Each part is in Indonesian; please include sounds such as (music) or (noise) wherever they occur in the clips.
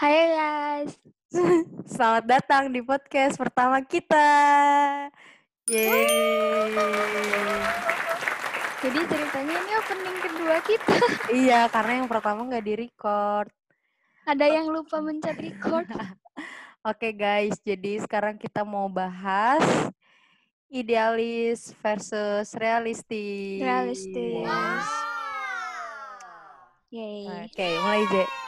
Hai guys. Selamat datang di podcast pertama kita. Yeay. Jadi ceritanya ini opening kedua kita. (laughs) iya, karena yang pertama nggak di-record. Ada yang lupa mencet record. (laughs) Oke guys, jadi sekarang kita mau bahas idealis versus realistis. Realistis. Yeay. Oke, mulai Je.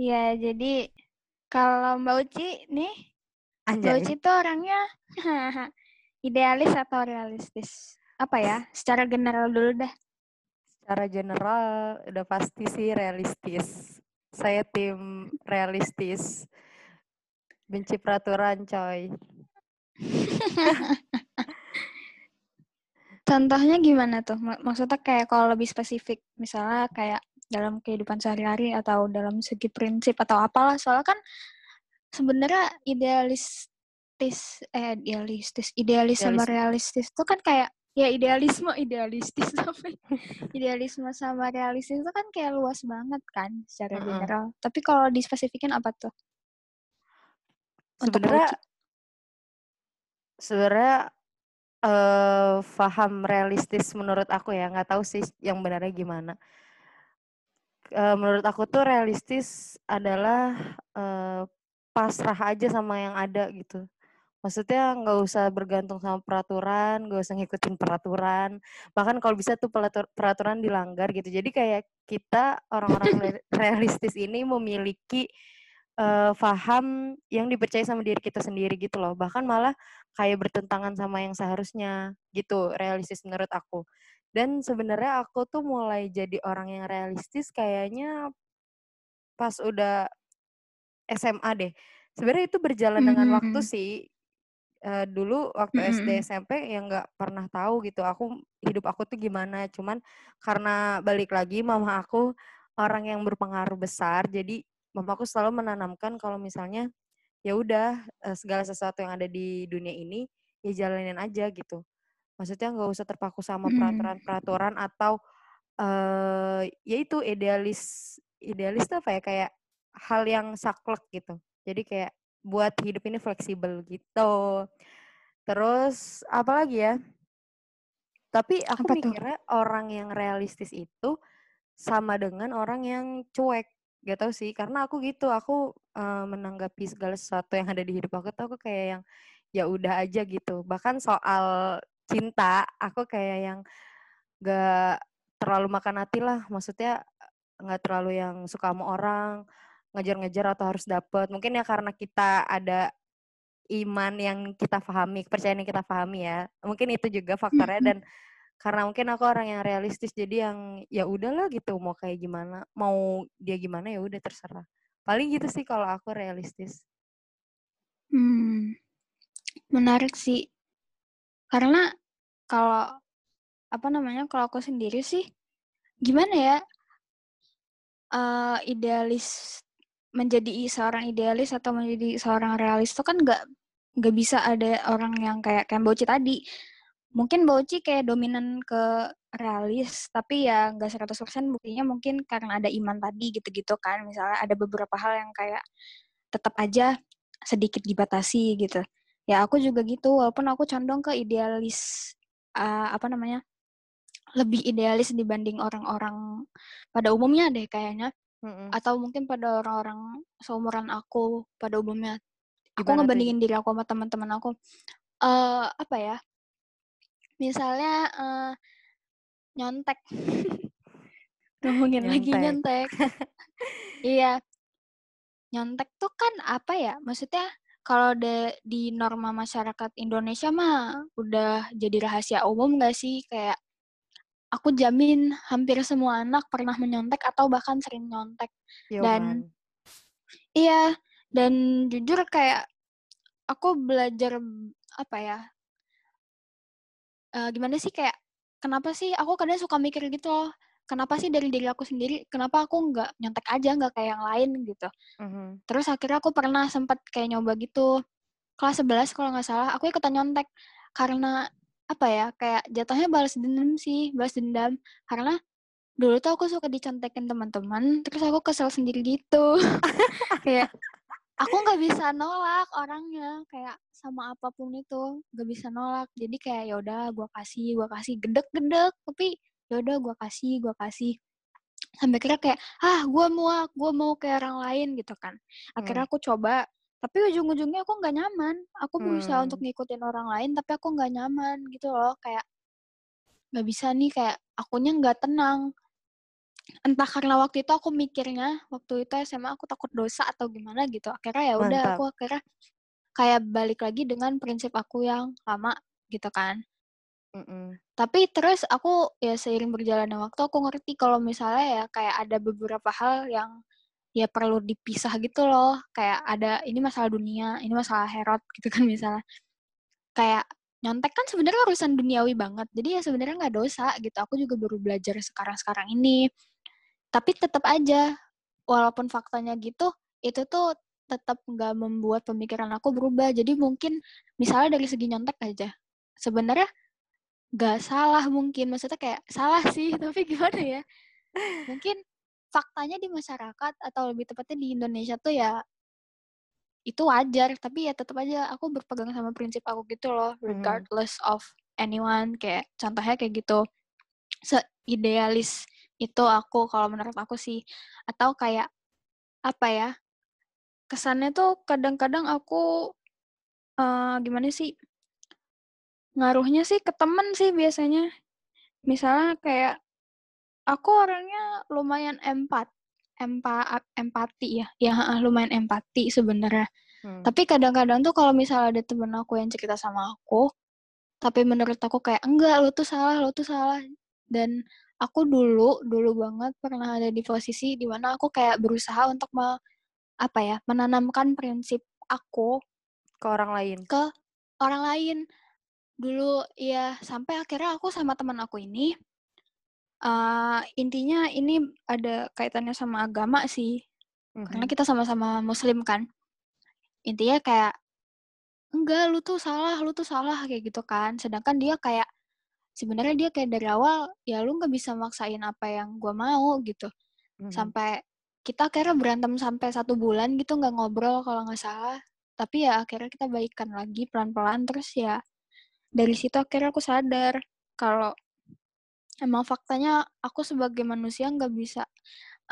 Ya, jadi kalau Mbak Uci nih, Mbak Anjay. Uci tuh orangnya (laughs) idealis atau realistis? Apa ya? Secara general dulu dah. Secara general udah pasti sih realistis. Saya tim realistis. Benci peraturan, coy. (laughs) Contohnya gimana tuh? Mak- Maksudnya kayak kalau lebih spesifik, misalnya kayak dalam kehidupan sehari-hari atau dalam segi prinsip atau apalah. Soalnya kan sebenarnya idealistis, eh idealistis, idealis sama Idealisme. realistis itu kan kayak ya idealisme idealistis (laughs) tapi idealisme sama realistis itu kan kayak luas banget kan secara Mm-mm. general. Tapi kalau dispesifikin apa tuh? Sebenarnya sebenarnya eh paham realistis menurut aku ya nggak tahu sih yang benarnya gimana Eh, menurut aku tuh realistis adalah eh, pasrah aja sama yang ada gitu. Maksudnya nggak usah bergantung sama peraturan nggak usah ngikutin peraturan. Bahkan kalau bisa tuh pelatur- peraturan dilanggar gitu. Jadi kayak kita orang-orang re- (laughs) realistis ini memiliki eh, paham yang dipercaya sama diri kita sendiri gitu loh. Bahkan malah kayak bertentangan sama yang seharusnya gitu realistis menurut aku dan sebenarnya aku tuh mulai jadi orang yang realistis kayaknya pas udah SMA deh sebenarnya itu berjalan dengan waktu Mhm. sih Eh, dulu waktu SD Mhm. SMP yang nggak pernah tahu gitu aku hidup aku tuh gimana cuman karena balik lagi mama aku orang yang berpengaruh besar jadi mama aku selalu menanamkan kalau misalnya ya udah eh, segala sesuatu yang ada di dunia ini ya jalanin aja gitu maksudnya nggak usah terpaku sama Mhm. peraturan-peraturan atau eh ya itu idealis idealis tuh apa ya kayak hal yang saklek gitu. Jadi kayak buat hidup ini fleksibel gitu. Terus apa lagi ya? Tapi aku Apa tuh? mikirnya orang yang realistis itu sama dengan orang yang cuek gak tau sih. Karena aku gitu aku eh, menanggapi segala sesuatu yang ada di hidup aku tuh aku kayak yang ya udah aja gitu. Bahkan soal cinta aku kayak yang gak terlalu makan hati lah. Maksudnya nggak terlalu yang suka sama orang ngejar-ngejar atau harus dapet. Mungkin ya karena kita ada iman yang kita pahami kepercayaan yang kita pahami ya. Mungkin itu juga faktornya dan karena mungkin aku orang yang realistis jadi yang ya udahlah gitu mau kayak gimana mau dia gimana ya udah terserah. Paling gitu sih kalau aku realistis. Hmm, menarik sih. Karena kalau apa namanya, kalau aku sendiri sih gimana ya? eh idealis menjadi seorang idealis atau menjadi seorang realis itu kan nggak nggak bisa ada orang yang kayak kayak Mbak Uci tadi. Mungkin Mbak Uci kayak dominan ke realis, tapi ya nggak 100% buktinya mungkin karena ada iman tadi gitu-gitu kan. Misalnya ada beberapa hal yang kayak tetap aja sedikit dibatasi gitu. Ya aku juga gitu, walaupun aku condong ke idealis uh, apa namanya? lebih idealis dibanding orang-orang pada umumnya deh kayaknya Mm-mm. atau mungkin pada orang-orang seumuran aku pada umumnya. Aku Gimana tuh, ngebandingin diri aku sama teman-teman aku. eh apa ya? Misalnya eh nyontek. (laughs) Ngomongin lagi Nyontek. nyontek. iya. Nyontek tuh kan apa ya? Maksudnya kalau de, di norma masyarakat Indonesia mah udah jadi rahasia umum gak sih? Kayak aku jamin hampir semua anak pernah menyontek atau bahkan sering nyontek. Dan Yoman. iya, dan jujur kayak aku belajar apa ya? eh, gimana sih kayak kenapa sih aku kadang suka mikir gitu loh. Kenapa sih dari diri aku sendiri, kenapa aku nggak nyontek aja, nggak kayak yang lain gitu. Mhm. Terus akhirnya aku pernah sempat kayak nyoba gitu. Kelas 11 kalau nggak salah, aku ikutan nyontek. Karena apa ya, kayak jatuhnya balas dendam sih, balas dendam. Karena dulu tuh aku suka dicontekin teman-teman, terus aku kesel sendiri gitu. (laughs) kayak aku nggak bisa nolak orangnya, kayak sama apa pun itu nggak bisa nolak. Jadi kayak ya udah gue kasih, gue kasih gedek-gedek, tapi ya udah gue kasih, gue kasih. Sampai kira kayak, ah gue mau, gue mau kayak orang lain gitu kan. Akhirnya Hmm. aku coba, tapi ujung-ujungnya aku nggak nyaman. Aku berusaha untuk Hmm. ngikutin orang lain, tapi aku nggak nyaman gitu loh. Kayak nggak bisa nih, kayak akunya nggak tenang. Entah karena waktu itu aku mikirnya, waktu itu SMA aku takut dosa atau gimana gitu. Akhirnya ya udah aku akhirnya kayak balik lagi dengan prinsip aku yang lama gitu kan. Tapi terus aku ya seiring berjalannya waktu aku ngerti kalau misalnya ya kayak ada beberapa hal yang ya perlu dipisah gitu loh. Kayak ada ini masalah dunia, ini masalah Herot gitu kan misalnya. Kayak nyontek kan sebenarnya urusan duniawi banget. Jadi ya sebenarnya nggak dosa gitu. Aku juga baru belajar sekarang-sekarang ini. Tapi tetap aja walaupun faktanya gitu, itu tuh tetap nggak membuat pemikiran aku berubah. Jadi mungkin misalnya dari segi nyontek aja. Sebenarnya nggak salah mungkin. Maksudnya kayak salah sih, (laughs) tapi gimana ya? Mungkin faktanya di masyarakat atau lebih tepatnya di Indonesia tuh ya itu wajar, tapi ya tetap aja aku berpegang sama prinsip aku gitu loh, Mhm. regardless of anyone. Kayak contohnya kayak gitu. Seidealis itu aku kalau menurut aku sih. Atau kayak apa ya? Kesannya tuh kadang-kadang aku eh gimana sih? Ngaruhnya sih ke temen sih biasanya. Misalnya kayak aku orangnya lumayan empat empa empati ya. Ya, lumayan empati sebenarnya. Hmm. Tapi kadang-kadang tuh kalau misalnya ada temen aku yang cerita sama aku, tapi menurut aku kayak enggak, lu tuh salah, lu tuh salah. Dan aku dulu, dulu banget pernah ada di posisi di mana aku kayak berusaha untuk me, apa ya, menanamkan prinsip aku Ke orang lain. ke orang lain. Dulu ya sampai akhirnya aku sama teman aku ini eh intinya ini ada kaitannya sama agama sih. Karena Mhm. kita sama-sama muslim kan. Intinya kayak enggak, lu tuh salah, lu tuh salah kayak gitu kan. Sedangkan dia kayak sebenarnya dia kayak dari awal ya lu nggak bisa maksain apa yang gua mau gitu. Mhm. Sampai kita akhirnya berantem sampai satu bulan gitu nggak ngobrol kalau nggak salah. Tapi ya akhirnya kita baikan lagi pelan-pelan terus ya dari situ akhirnya aku sadar kalau emang faktanya aku sebagai manusia nggak bisa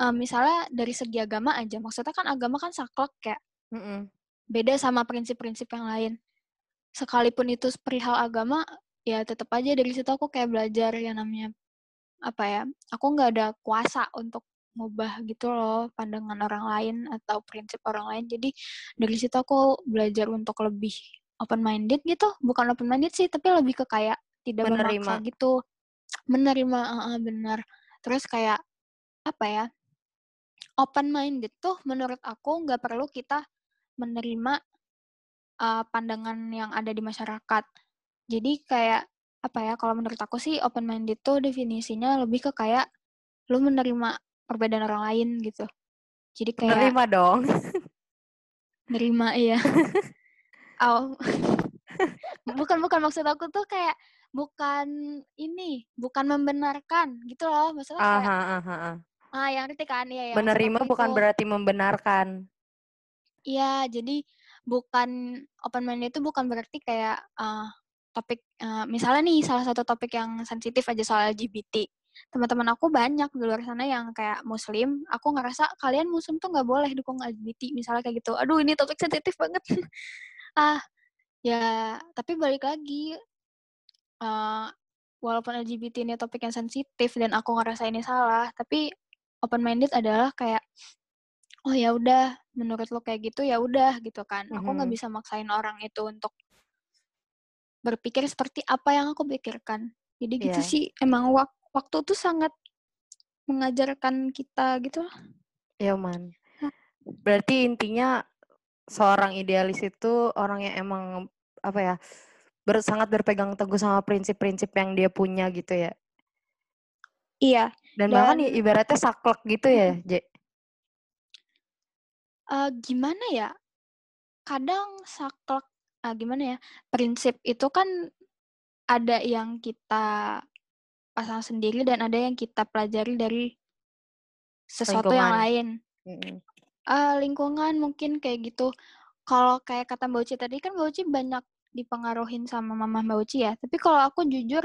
eh, misalnya dari segi agama aja maksudnya kan agama kan saklek kayak Mhm. beda sama prinsip-prinsip yang lain. Sekalipun itu perihal agama ya tetap aja dari situ aku kayak belajar yang namanya apa ya aku nggak ada kuasa untuk ngubah gitu loh pandangan orang lain atau prinsip orang lain. Jadi dari situ aku belajar untuk lebih open minded gitu. Bukan open minded sih tapi lebih ke kayak tidak memaksa Menerima. gitu. Menerima uh, benar terus kayak apa ya open minded tuh menurut aku nggak perlu kita menerima uh, pandangan yang ada di masyarakat. Jadi kayak apa ya kalau menurut aku sih open minded tuh definisinya lebih ke kayak lu menerima perbedaan orang lain gitu. Jadi kayak Menerima dong. nerima iya (laughs) oh. (laughs) Bukan bukan maksud aku tuh kayak bukan ini bukan membenarkan gitu loh maksudnya kayak Aha, aha, ah yang ngerti kan? Ya Menerima bukan itu. berarti membenarkan. iya jadi bukan open mind itu bukan berarti kayak uh, topik uh, misalnya nih salah satu topik yang sensitif aja soal LGBT teman-teman aku banyak di luar sana yang kayak muslim aku ngerasa kalian muslim tuh nggak boleh dukung LGBT misalnya kayak gitu. Aduh ini topik sensitif banget (laughs) ah ya tapi balik lagi uh, walaupun LGBT ini topik yang sensitif dan aku ngerasa ini salah tapi open minded adalah kayak oh ya udah menurut lo kayak gitu ya udah gitu kan aku nggak bisa maksain orang itu untuk berpikir seperti apa yang aku pikirkan jadi gitu Iya. sih emang wak waktu tuh sangat mengajarkan kita gitu lah. Ya, man. Berarti intinya seorang idealis itu orang yang emang apa ya? Ber, sangat berpegang teguh sama prinsip-prinsip yang dia punya gitu ya. iya Dan, bahkan dan i- ibaratnya saklek gitu ya. J. uh, gimana ya kadang saklek ah, gimana ya prinsip itu kan ada yang kita pasangan sendiri dan ada yang kita pelajari dari sesuatu yang Lingkungan. lain. Mhm. Ah, lingkungan mungkin kayak gitu. Kalau kayak kata Mbak Uci tadi kan Mbak Uci banyak dipengaruhin sama mama Mbak Uci ya. Tapi kalau aku jujur,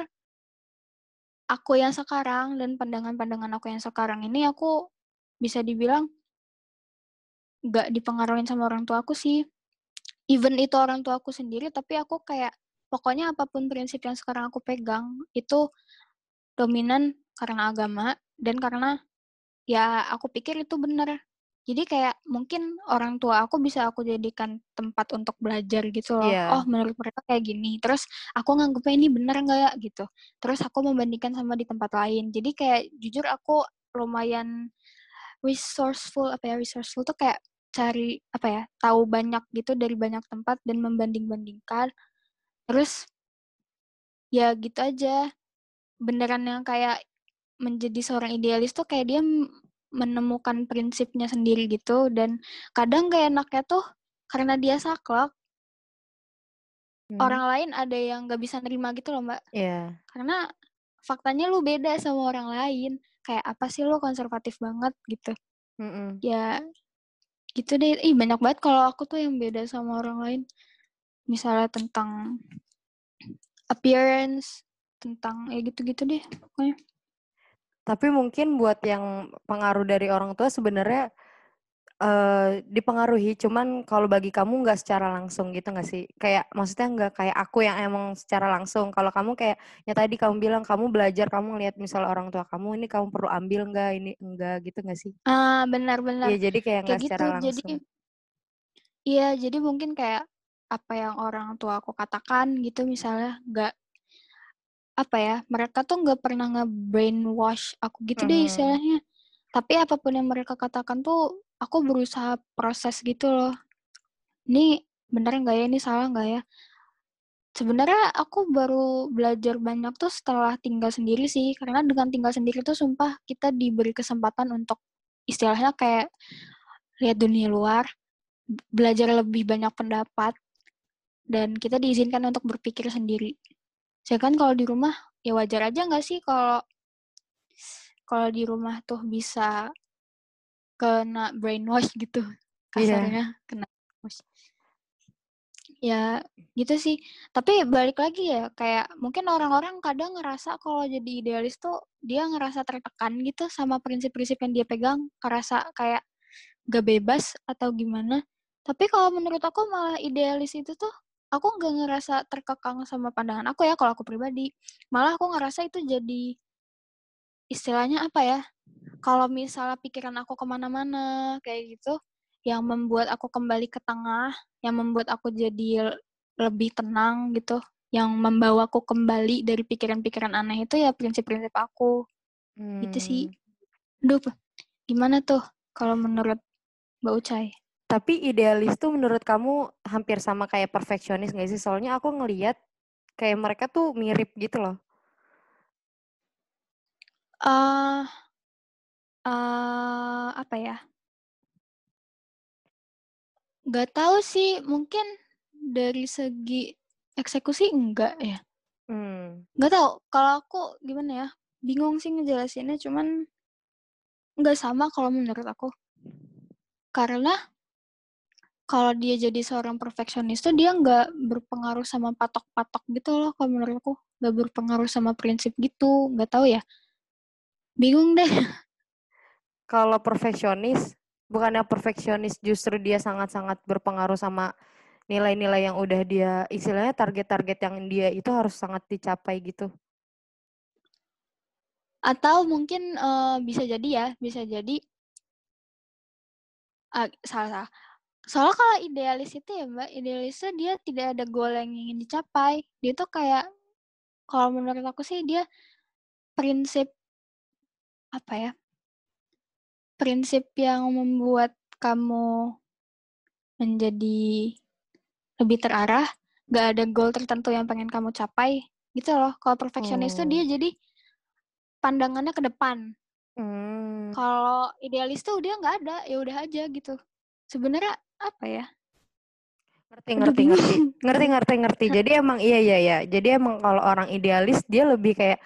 aku yang sekarang dan pandangan-pandangan aku yang sekarang ini aku bisa dibilang nggak dipengaruhin sama orang tua aku sih. Even itu orang tua aku sendiri, tapi aku kayak pokoknya apa pun prinsip yang sekarang aku pegang itu dominan karena agama dan karena ya aku pikir itu benar. Jadi kayak mungkin orang tua aku bisa aku jadikan tempat untuk belajar gitu loh. Iya. Oh menurut mereka kayak gini. Terus aku nganggepnya ini benar nggak ya gitu. Terus aku membandingkan sama di tempat lain. Jadi kayak jujur aku lumayan resourceful apa ya resourceful tuh kayak cari apa ya tahu banyak gitu dari banyak tempat dan membanding-bandingkan. Terus ya gitu aja. Beneran yang kayak menjadi seorang idealis tuh kayak dia menemukan prinsipnya sendiri gitu dan kadang kayak enaknya tuh karena dia saklek. Hmm. orang lain ada yang nggak bisa nerima gitu loh mbak. Iya. karena faktanya lu beda sama orang lain. Kayak apa sih lu konservatif banget? gitu. Mhm. ya gitu deh. Ih banyak banget kalau aku tuh yang beda sama orang lain. Misalnya tentang appearance tentang ya gitu-gitu deh pokoknya Tapi mungkin buat yang pengaruh dari orang tua sebenarnya eh dipengaruhi, cuman kalau bagi kamu nggak secara langsung gitu nggak sih? Kayak maksudnya nggak kayak aku yang emang secara langsung. Kalau kamu kayak ya tadi kamu bilang kamu belajar, kamu ngeliat misalnya orang tua kamu ini kamu perlu ambil nggak ini enggak gitu nggak sih? ah benar-benar Iya jadi kayak nggak gitu secara jadi langsung. iya jadi mungkin kayak apa yang orang tua aku katakan gitu misalnya nggak apa ya mereka tuh nggak pernah nge-brainwash aku gitu deh Mhm. istilahnya. Tapi apa pun yang mereka katakan tuh aku berusaha proses gitu loh. Ini bener nggak ya ini salah nggak ya? Sebenarnya aku baru belajar banyak tuh setelah tinggal sendiri sih. Karena dengan tinggal sendiri tuh sumpah kita diberi kesempatan untuk istilahnya kayak lihat dunia luar belajar lebih banyak pendapat dan kita diizinkan untuk berpikir sendiri sedangkan kalau di rumah ya wajar aja nggak sih kalau kalau di rumah tuh bisa kena brainwash (laughs) gitu Iya. kasarnya kena brainwash. Ya gitu sih. Tapi balik lagi ya kayak mungkin orang-orang kadang ngerasa kalau jadi idealis tuh dia ngerasa tertekan gitu sama prinsip-prinsip yang dia pegang ngerasa kayak gak bebas atau gimana. Tapi kalau menurut aku malah idealis itu tuh aku nggak ngerasa terkekang sama pandangan aku ya kalau aku pribadi malah aku ngerasa itu jadi istilahnya apa ya kalau misalnya pikiran aku ke mana-mana kayak gitu yang membuat aku kembali ke tengah yang membuat aku jadi lebih tenang gitu yang membawaku kembali dari pikiran-pikiran aneh itu ya prinsip-prinsip aku gitu sih Hmm. Duh, gimana tuh kalau menurut Mbak Ucai? Tapi idealis tuh menurut kamu hampir sama kayak perfeksionis nggak sih? Soalnya aku ngeliat kayak mereka tuh mirip gitu loh. eh eh, apa ya? Gak tahu sih, mungkin dari segi eksekusi enggak ya. Hmm. Gak tahu. Kalau aku gimana ya? Bingung sih ngejelasinnya, cuman nggak sama kalau menurut aku. Karena kalau dia jadi seorang perfeksionis tuh dia nggak berpengaruh sama patok-patok gitu loh kalau menurutku. Nggak berpengaruh sama prinsip gitu. Nggak tahu ya. Bingung deh. (laughs) Kalau perfeksionis, bukannya perfeksionis justru dia sangat-sangat berpengaruh sama nilai-nilai yang udah dia istilahnya target-target yang dia itu harus sangat dicapai gitu. Atau mungkin eh, bisa jadi ya, bisa jadi ah, salah salah. Soalnya kalau idealis itu ya mbak, idealisnya dia tidak ada goal yang ingin dicapai. Dia tuh kayak, kalau menurut aku sih dia prinsip apa ya? Prinsip yang membuat kamu menjadi lebih terarah, gak ada goal tertentu yang pengen kamu capai, gitu loh. Kalau perfeksionis tuh Oh. dia jadi pandangannya ke depan. Hmm. Kalau idealis tuh dia nggak ada, ya udah aja gitu. Sebenarnya apa ya? Ngerti, ngerti, ngerti. (laughs) Ngerti, ngerti, ngerti. Jadi emang iya, iya, iya. Jadi emang kalau orang idealis dia lebih kayak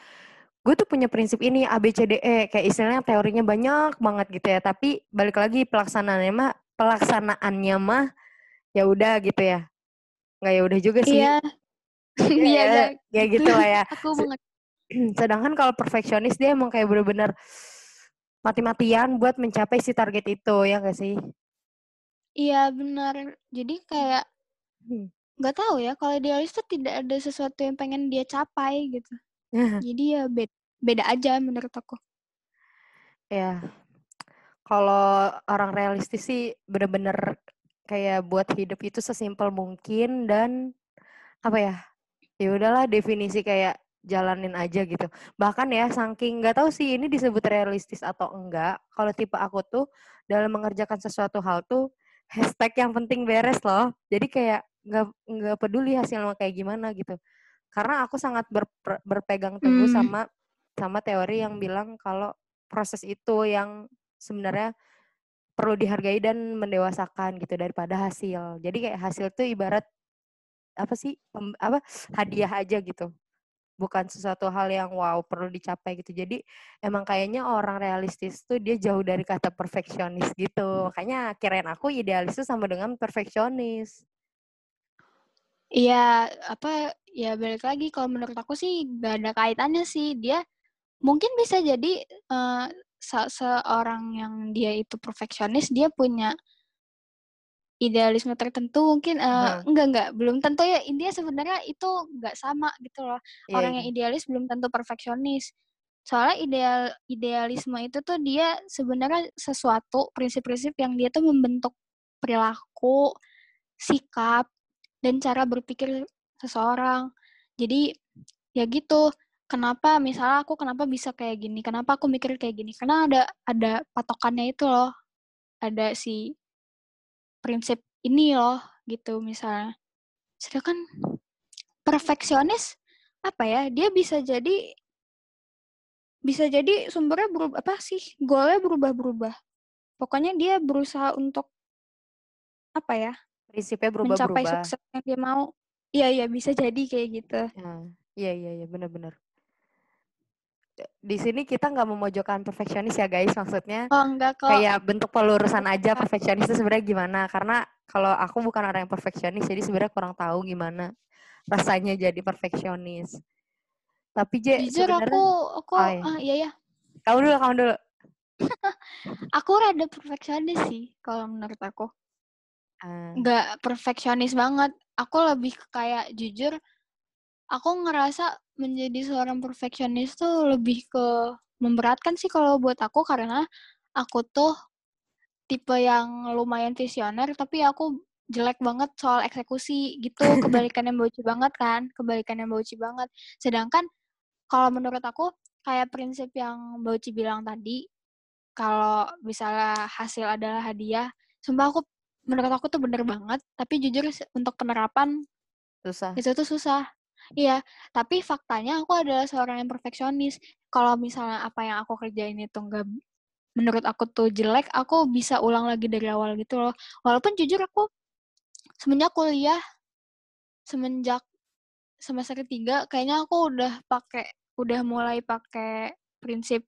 gue tuh punya prinsip ini A B C D E kayak istilahnya teorinya banyak banget gitu ya tapi balik lagi pelaksanaannya mah pelaksanaannya mah ya udah gitu ya nggak ya udah juga sih Iya. Iya (laughs) Iya, ya, iya. ya gitu lah (laughs) ya Aku mengerti. (clears throat) sedangkan kalau perfeksionis dia emang kayak bener-bener mati-matian buat mencapai si target itu ya gak sih Iya, benar. Jadi kayak Hmm. nggak tahu ya, kalau idealis tuh tidak ada sesuatu yang pengen dia capai gitu. (laughs) Jadi ya beda, beda aja menurut aku. ya kalau orang realistis sih bener-bener kayak buat hidup itu sesimpel mungkin dan apa ya ya udahlah definisi kayak jalanin aja gitu bahkan ya saking nggak tahu sih ini disebut realistis atau enggak kalau tipe aku tuh dalam mengerjakan sesuatu hal tuh hashtag yang penting beres loh. Jadi kayak nggak nggak peduli hasilnya kayak gimana gitu. Karena aku sangat berpe- berpegang teguh Hmm. sama sama teori yang bilang kalau proses itu yang sebenarnya perlu dihargai dan mendewasakan gitu daripada hasil. Jadi kayak hasil tuh ibarat apa sih pem- apa hadiah aja gitu bukan sesuatu hal yang wow perlu dicapai gitu. Jadi emang kayaknya orang realistis tuh dia jauh dari kata perfeksionis gitu. Makanya kirain aku idealis tuh sama dengan perfeksionis. Iya, apa ya balik lagi kalau menurut aku sih gak ada kaitannya sih. Dia mungkin bisa jadi eh, se- seorang yang dia itu perfeksionis, dia punya idealisme tertentu mungkin eh, Aha. enggak enggak belum tentu ya. Intinya sebenarnya itu enggak sama gitu loh. Iya, orang iya. yang idealis belum tentu perfeksionis. Soalnya ideal idealisme itu tuh dia sebenarnya sesuatu prinsip-prinsip yang dia tuh membentuk perilaku sikap dan cara berpikir seseorang. Jadi ya gitu. Kenapa misalnya aku kenapa bisa kayak gini? Kenapa aku mikir kayak gini? Karena ada ada patokannya itu loh. Ada si prinsip ini loh gitu misalnya sedangkan perfeksionis apa ya dia bisa jadi bisa jadi sumbernya berubah apa sih goalnya berubah-berubah. Pokoknya dia berusaha untuk apa ya prinsipnya mencapai berubah-berubah. sukses yang dia mau. Iya iya bisa jadi kayak gitu. Nah, iya iya iya benar-benar di sini kita nggak memojokkan perfeksionis ya guys. Maksudnya oh enggak kok. kayak bentuk pelurusan aja perfeksionis itu sebenarnya gimana? Karena kalau aku bukan orang yang perfeksionis jadi sebenarnya kurang tahu gimana rasanya jadi perfeksionis. Tapi Je jujur aku aku Oh, iya. ah iya ya kamu dulu kamu dulu. (laughs) Aku rada perfeksionis sih kalau menurut aku. Ah, nggak perfeksionis banget. Aku lebih kayak jujur, aku ngerasa menjadi seorang perfeksionis tuh lebih ke memberatkan sih kalau buat aku karena aku tuh tipe yang lumayan visioner tapi aku jelek banget soal eksekusi gitu. (laughs) Kebalikannya Mbak Uci banget kan kebalikannya Mbak Uci banget. Sedangkan kalau menurut aku kayak prinsip yang Mbak Uci bilang tadi kalau misalnya hasil adalah hadiah sumpah aku menurut aku tuh bener banget. Tapi jujur untuk penerapan susah. itu tuh susah iya tapi faktanya aku adalah seorang yang perfeksionis. Kalau misalnya apa yang aku kerjain itu enggak menurut aku tuh jelek aku bisa ulang lagi dari awal gitu loh. Walaupun jujur aku semenjak kuliah semenjak semester tiga kayaknya aku udah pakai udah mulai pakai prinsip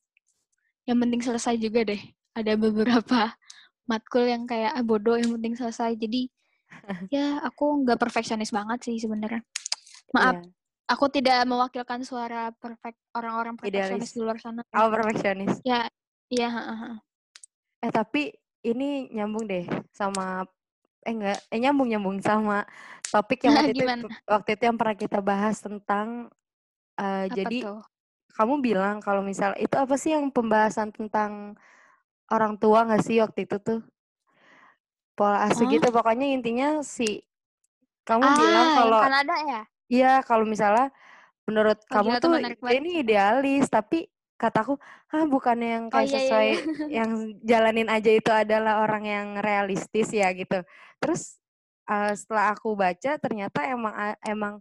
yang penting selesai juga deh. Ada beberapa (laughs) matkul yang kayak ah bodoh yang penting selesai. Jadi (laughs) ya aku nggak perfeksionis banget sih sebenarnya maaf Iya, aku tidak mewakilkan suara perfect orang-orang perfeksionis Idealis. di luar sana. Aku perfeksionis. Ya iya eh tapi ini nyambung deh sama eh enggak eh nyambung nyambung sama topik yang waktu itu waktu itu yang pernah kita bahas tentang eh, apa jadi tuh? kamu bilang kalau misal itu apa sih yang pembahasan tentang orang tua nggak sih waktu itu tuh? Pola asuh Oh. gitu pokoknya intinya si kamu ah bilang kalau Kanada ya iya kalau misalnya menurut Oh, kamu gila tuh ini idealis tapi kataku ah bukannya yang oh kayak iya iya sesuai iya. yang jalanin aja itu adalah orang yang realistis ya gitu. Terus eh, setelah aku baca ternyata emang emang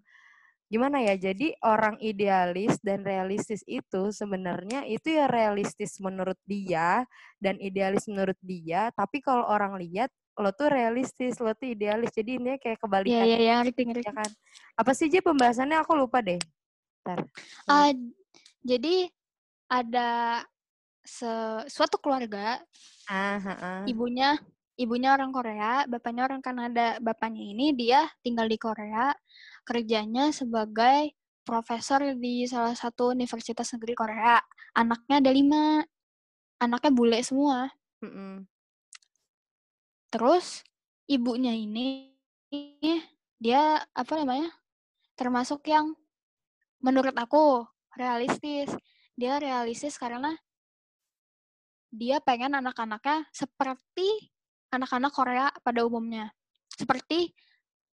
gimana ya jadi orang idealis dan realistis itu sebenarnya itu ya realistis menurut dia dan idealis menurut dia tapi kalau orang lihat lo tuh realistis lo tuh idealis jadi ini kayak iya kebalikan iya iya ngerti ngerti ya kan apa sih Ji pembahasannya aku lupa deh Ntar. Ah, jadi ada se suatu keluarga Ah, heeh. ibunya ibunya orang Korea, bapaknya orang Kanada. Bapaknya ini dia tinggal di Korea, kerjanya sebagai profesor di salah satu universitas negeri Korea. Anaknya ada lima, anaknya bule semua. Mm-mm. Terus ibunya ini dia apa namanya? Termasuk yang menurut aku realistis. Dia realistis karena dia pengen anak-anaknya seperti anak-anak Korea pada umumnya. Seperti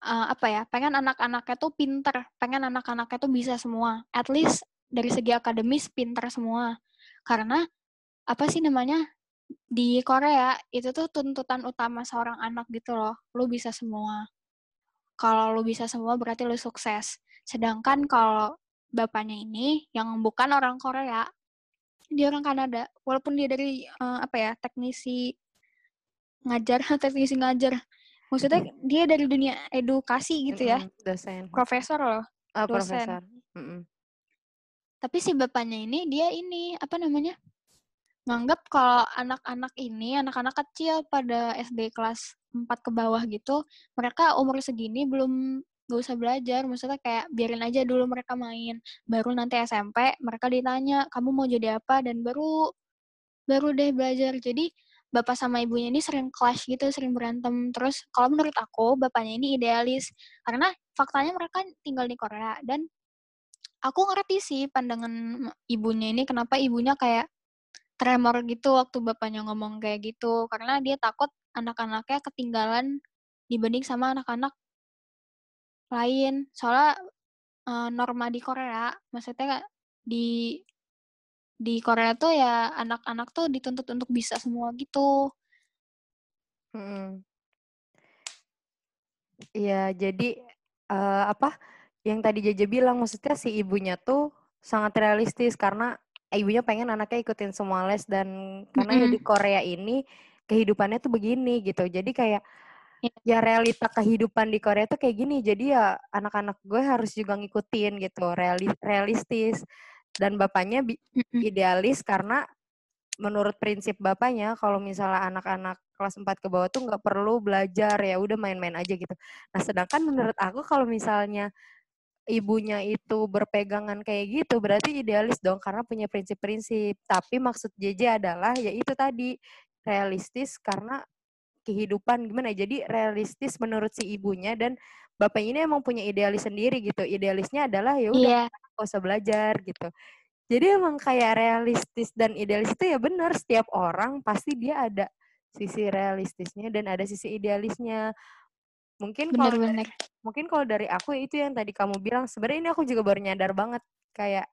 uh, apa ya? Pengen anak-anaknya tuh pinter, pengen anak-anaknya tuh bisa semua. At least dari segi akademis pinter semua. Karena apa sih namanya? Di Korea itu tuh tuntutan utama seorang anak gitu loh. Lu bisa semua. Kalau lu bisa semua berarti lu sukses. Sedangkan kalau bapaknya ini yang bukan orang Korea, dia orang Kanada. Walaupun dia dari uh, apa ya teknisi ngajar, (laughs) teknisi ngajar. Maksudnya dia dari dunia edukasi gitu ya. Dosen. Profesor loh. Oh, dosen. profesor. Mm-mm. Tapi si bapaknya ini dia ini apa namanya? Nganggap kalau anak-anak ini anak-anak kecil pada SD kelas 4 ke bawah gitu, mereka umur segini belum gak usah belajar, maksudnya kayak biarin aja dulu mereka main. Baru nanti SMP mereka ditanya, "Kamu mau jadi apa?" dan baru baru deh belajar. Jadi bapak sama ibunya ini sering clash gitu, sering berantem. Terus kalau menurut aku bapaknya ini idealis karena faktanya mereka tinggal di Korea dan aku ngerti sih pandangan ibunya ini kenapa ibunya kayak tremor gitu waktu bapaknya ngomong kayak gitu karena dia takut anak-anaknya ketinggalan dibanding sama anak-anak lain. Soalnya uh, norma di Korea, maksudnya di di Korea tuh ya anak-anak tuh dituntut untuk bisa semua gitu. Hmm. Iya, jadi uh, apa yang tadi Jaja bilang maksudnya si ibunya tuh sangat realistis karena ibunya pengen anaknya ikutin semua les dan karena mm -hmm. ya di Korea ini kehidupannya tuh begini gitu. Jadi kayak ya realita kehidupan di Korea tuh kayak gini. Jadi ya anak-anak gue harus juga ngikutin gitu, realis realistis. Dan bapaknya idealis karena menurut prinsip bapaknya kalau misalnya anak-anak kelas 4 ke bawah tuh nggak perlu belajar ya udah main-main aja gitu. Nah, sedangkan menurut aku kalau misalnya ibunya itu berpegangan kayak gitu berarti idealis dong karena punya prinsip-prinsip. Tapi maksud JJ adalah ya itu tadi realistis karena kehidupan gimana ya, jadi realistis menurut si ibunya dan bapaknya ini emang punya idealis sendiri gitu. Idealisnya adalah ya udah yeah. gak usah belajar gitu. Jadi emang kayak realistis dan idealis itu ya benar setiap orang pasti dia ada sisi realistisnya dan ada sisi idealisnya. Mungkin kalau mungkin kalau dari aku itu yang tadi kamu bilang sebenarnya ini aku juga baru nyadar banget. Kayak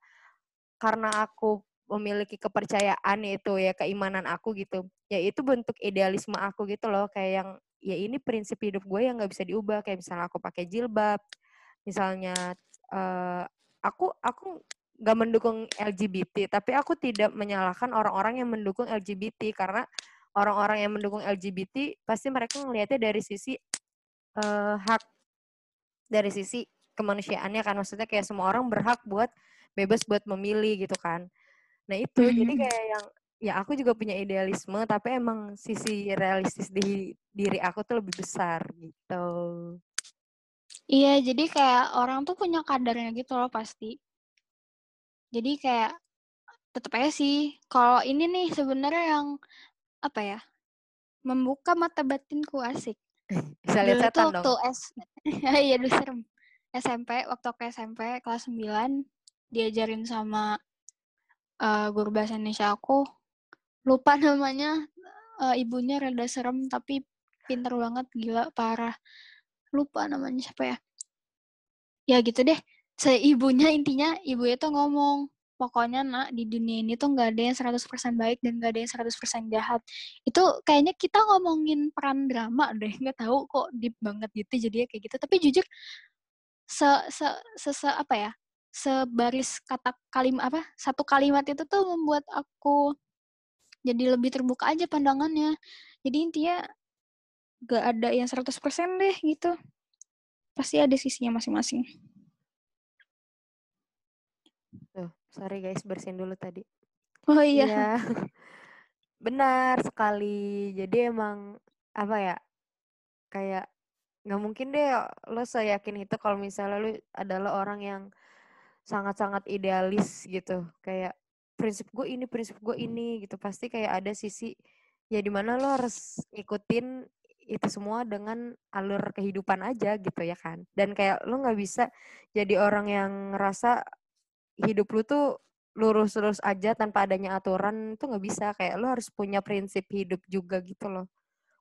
karena aku memiliki kepercayaan itu ya keimanan aku gitu ya itu bentuk idealisme aku gitu loh. Kayak yang ya ini prinsip hidup gue yang nggak bisa diubah. Kayak misalnya aku pakai jilbab misalnya uh, aku aku nggak mendukung LGBT tapi aku tidak menyalahkan orang-orang yang mendukung LGBT karena orang-orang yang mendukung LGBT pasti mereka ngelihatnya dari sisi uh, hak dari sisi kemanusiaannya kan. Maksudnya kayak semua orang berhak buat bebas buat memilih gitu kan. Nah itu mm -hmm. jadi kayak yang ya aku juga punya idealisme tapi emang sisi realistis di diri aku tuh lebih besar gitu. Iya jadi kayak orang tuh punya kadarnya gitu loh pasti. Jadi kayak tetap aja sih kalau ini nih sebenarnya yang apa ya membuka mata batinku asik bisa lihat setan dong. Waktu S (laughs) iya dulu serem. SMP, waktu aku SMP kelas 9 diajarin sama uh, guru bahasa Indonesia aku. Lupa namanya uh, ibunya rada serem tapi pinter banget, gila parah. Lupa namanya siapa ya? Ya gitu deh. Seibunya intinya ibu itu ngomong, pokoknya nak di dunia ini tuh nggak ada yang 100% baik dan nggak ada yang 100% jahat. Itu kayaknya kita ngomongin peran drama deh, nggak tahu kok deep banget gitu jadinya kayak gitu. Tapi jujur se se se, se apa ya? sebaris kata kalimat apa? Satu kalimat itu tuh membuat aku jadi lebih terbuka aja pandangannya. Jadi intinya gak ada yang 100% deh gitu. Pasti ada sisinya masing-masing. Tuh, sorry guys, bersihin dulu tadi. Oh iya. Iya. (laughs) Benar sekali. Jadi emang apa ya? Kayak nggak mungkin deh lo seyakin itu kalau misalnya lo adalah orang yang sangat-sangat idealis gitu. Kayak prinsip gue ini, prinsip gue ini gitu. Pasti kayak ada sisi ya di mana lo harus ikutin itu semua dengan alur kehidupan aja gitu ya kan. Dan kayak lo nggak bisa jadi orang yang ngerasa hidup lu tuh lurus-lurus aja tanpa adanya aturan itu nggak bisa. Kayak lo harus punya prinsip hidup juga gitu loh.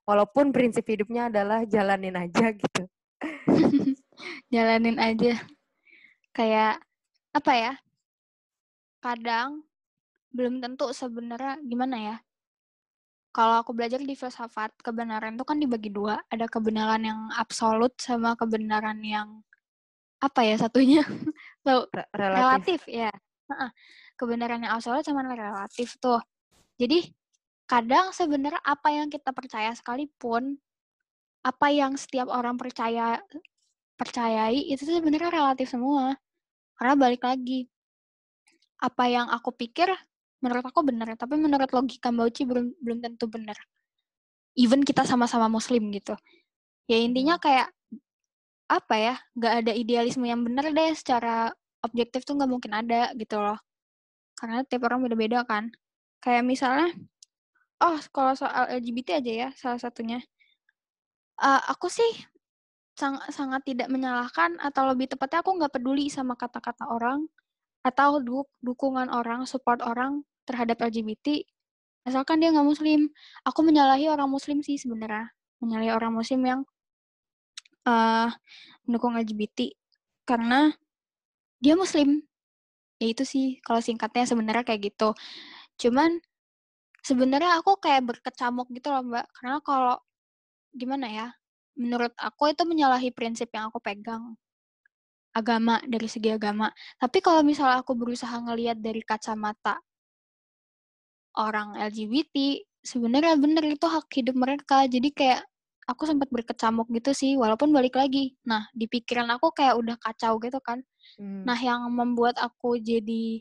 Walaupun prinsip hidupnya adalah jalanin aja (laughs) gitu. (laughs) Jalanin aja. Kayak apa ya kadang belum tentu sebenarnya gimana ya kalau aku belajar di filsafat kebenaran itu kan dibagi dua. Ada kebenaran yang absolut sama kebenaran yang apa ya satunya (laughs) relatif, relatif ya kebenaran yang absolut sama relatif tuh. Jadi kadang sebenarnya apa yang kita percaya sekalipun apa yang setiap orang percaya percayai itu sebenarnya relatif semua. Karena balik lagi apa yang aku pikir menurut aku benar, tapi menurut logika Mbak Uci belum belum tentu benar. Even kita sama-sama muslim gitu. Ya intinya kayak apa ya, nggak ada idealisme yang benar deh secara objektif tuh nggak mungkin ada gitu loh. Karena tiap orang beda-beda kan. Kayak misalnya oh kalau soal LGBT aja ya salah satunya. Uh, aku sih sangat sangat tidak menyalahkan atau lebih tepatnya aku nggak peduli sama kata-kata orang atau du dukungan orang support orang terhadap LGBT asalkan dia nggak muslim. Aku menyalahi orang muslim sih sebenarnya. Menyalahi orang muslim yang uh, mendukung LGBT karena dia muslim. Ya itu sih kalau singkatnya sebenarnya kayak gitu. Cuman sebenarnya aku kayak berkecamuk gitu loh mbak. Karena kalau gimana ya menurut aku itu menyalahi prinsip yang aku pegang. Agama dari segi agama. Tapi kalau misalnya aku berusaha ngelihat dari kacamata orang LGBT sebenarnya bener itu hak hidup mereka. Jadi kayak aku sempat berkecamuk gitu sih walaupun balik lagi. Nah di pikiran aku kayak udah kacau gitu kan. Hmm. nah yang membuat aku jadi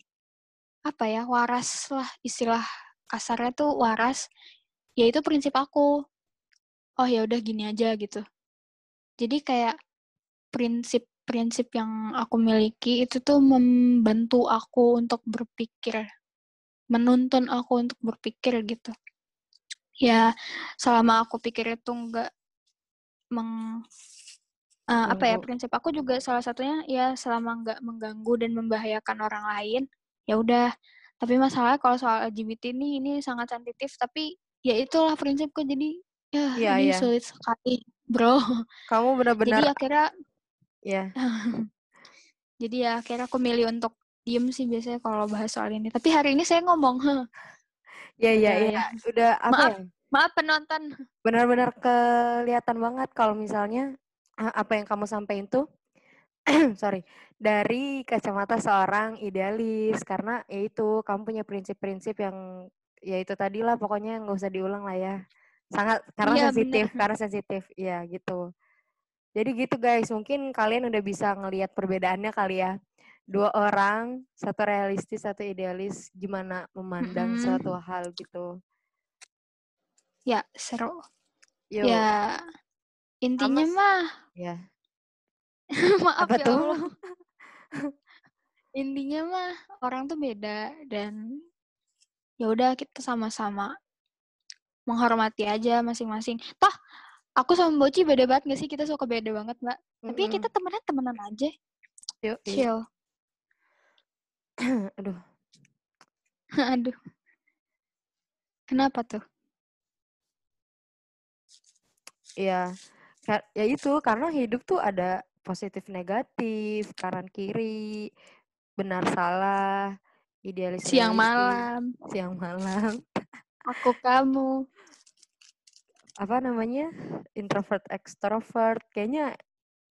apa ya waras lah istilah kasarnya tuh waras yaitu prinsip aku. Oh ya udah gini aja gitu. Jadi kayak prinsip-prinsip yang aku miliki itu tuh membantu aku untuk berpikir menuntun aku untuk berpikir gitu. Ya selama aku pikir itu enggak meng uh, apa ya prinsip aku juga salah satunya ya selama nggak mengganggu dan membahayakan orang lain ya udah. Tapi masalahnya kalau soal LGBT ini ini sangat sensitif tapi ya itulah prinsipku. Jadi ya, ya ini ya. sulit sekali (laughs) bro. Kamu benar-benar jadi akhirnya ya (laughs) jadi ya akhirnya aku milih untuk diem sih biasanya kalau bahas soal ini. Tapi hari ini saya ngomong. Ya ya ya udah apa maaf. ya? Maaf penonton. Benar-benar kelihatan banget kalau misalnya apa yang kamu sampaikan tuh. (clears throat) Sorry. Dari kacamata seorang idealis karena ya itu kamu punya prinsip-prinsip yang ya itu tadi lah pokoknya nggak usah diulang lah ya. Sangat karena iya, sensitif bener. karena sensitif. Ya gitu. Jadi gitu guys. Mungkin kalian udah bisa ngelihat perbedaannya kali ya. Dua orang satu realistis satu idealis gimana memandang mm -hmm. suatu hal gitu Ya, seru. Yo. Ya, intinya Amas. mah. Ya. (laughs) Maaf Apa ya tuh? Allah. (laughs) intinya mah orang tuh beda dan ya udah kita sama-sama menghormati aja masing-masing. Toh aku sama Boci beda banget gak sih? Kita suka beda banget, Mbak. Mm -hmm. Tapi ya kita temenan temenan aja. Yuk, Chill. (clears throat) Aduh. (laughs) Aduh. Kenapa tuh? Ya ya itu karena hidup tuh ada positif negatif kanan kiri benar salah idealis siang malam. Siang malam. (laughs) Aku kamu. Apa namanya? Introvert extrovert kayaknya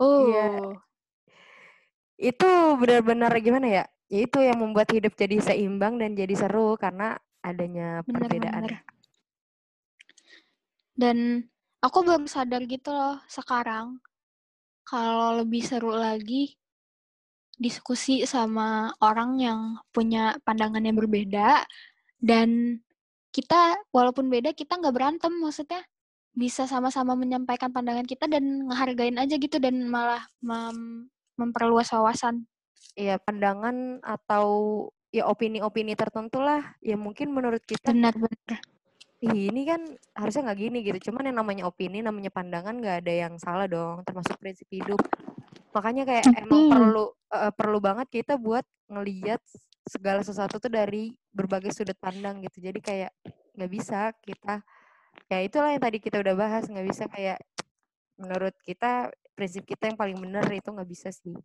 oh. Ya, itu benar-benar gimana ya? ya itu yang membuat hidup jadi seimbang dan jadi seru karena adanya bener, perbedaan. Bener. dan aku baru sadar gitu loh sekarang kalau lebih seru lagi diskusi sama orang yang punya pandangan yang berbeda dan kita walaupun beda kita nggak berantem maksudnya bisa sama-sama menyampaikan pandangan kita dan ngehargain aja gitu dan malah mem memperluas wawasan. Iya, pandangan atau ya opini-opini tertentu lah ya mungkin menurut kita Benar-benar. "Ih, ini kan harusnya nggak gini gitu. Cuman yang namanya opini, namanya pandangan nggak ada yang salah dong, termasuk prinsip hidup. Makanya kayak emang Betul. perlu uh, perlu banget kita buat ngeliat segala sesuatu tuh dari berbagai sudut pandang gitu. Jadi kayak nggak bisa kita ya itulah yang tadi kita udah bahas nggak bisa kayak menurut kita prinsip kita yang paling benar itu nggak bisa sih.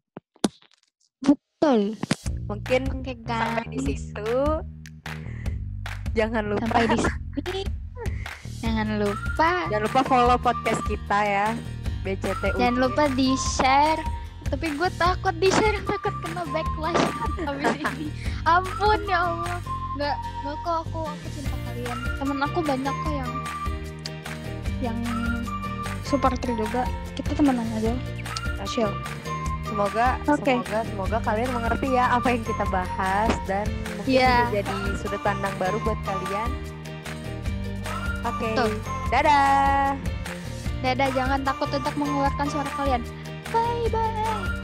Betul. Mungkin Oke sampai di situ. Jangan lupa Sampai di sini. Jangan lupa jangan lupa follow podcast kita ya. BCTU. jangan lupa di share. Tapi gue takut di share takut kena backlash (laughs) habis ini. Ampun ya Allah. Nggak nggak kok aku aku cinta kalian. Temen aku banyak kok yang yang supporter juga. Kita temenan aja. Chill. Semoga Oke. semoga semoga kalian mengerti ya apa yang kita bahas dan mungkin Iya. bisa jadi sudut pandang baru buat kalian. Oke. Betul. Dadah. Dadah, jangan takut untuk mengeluarkan suara kalian. Bye bye.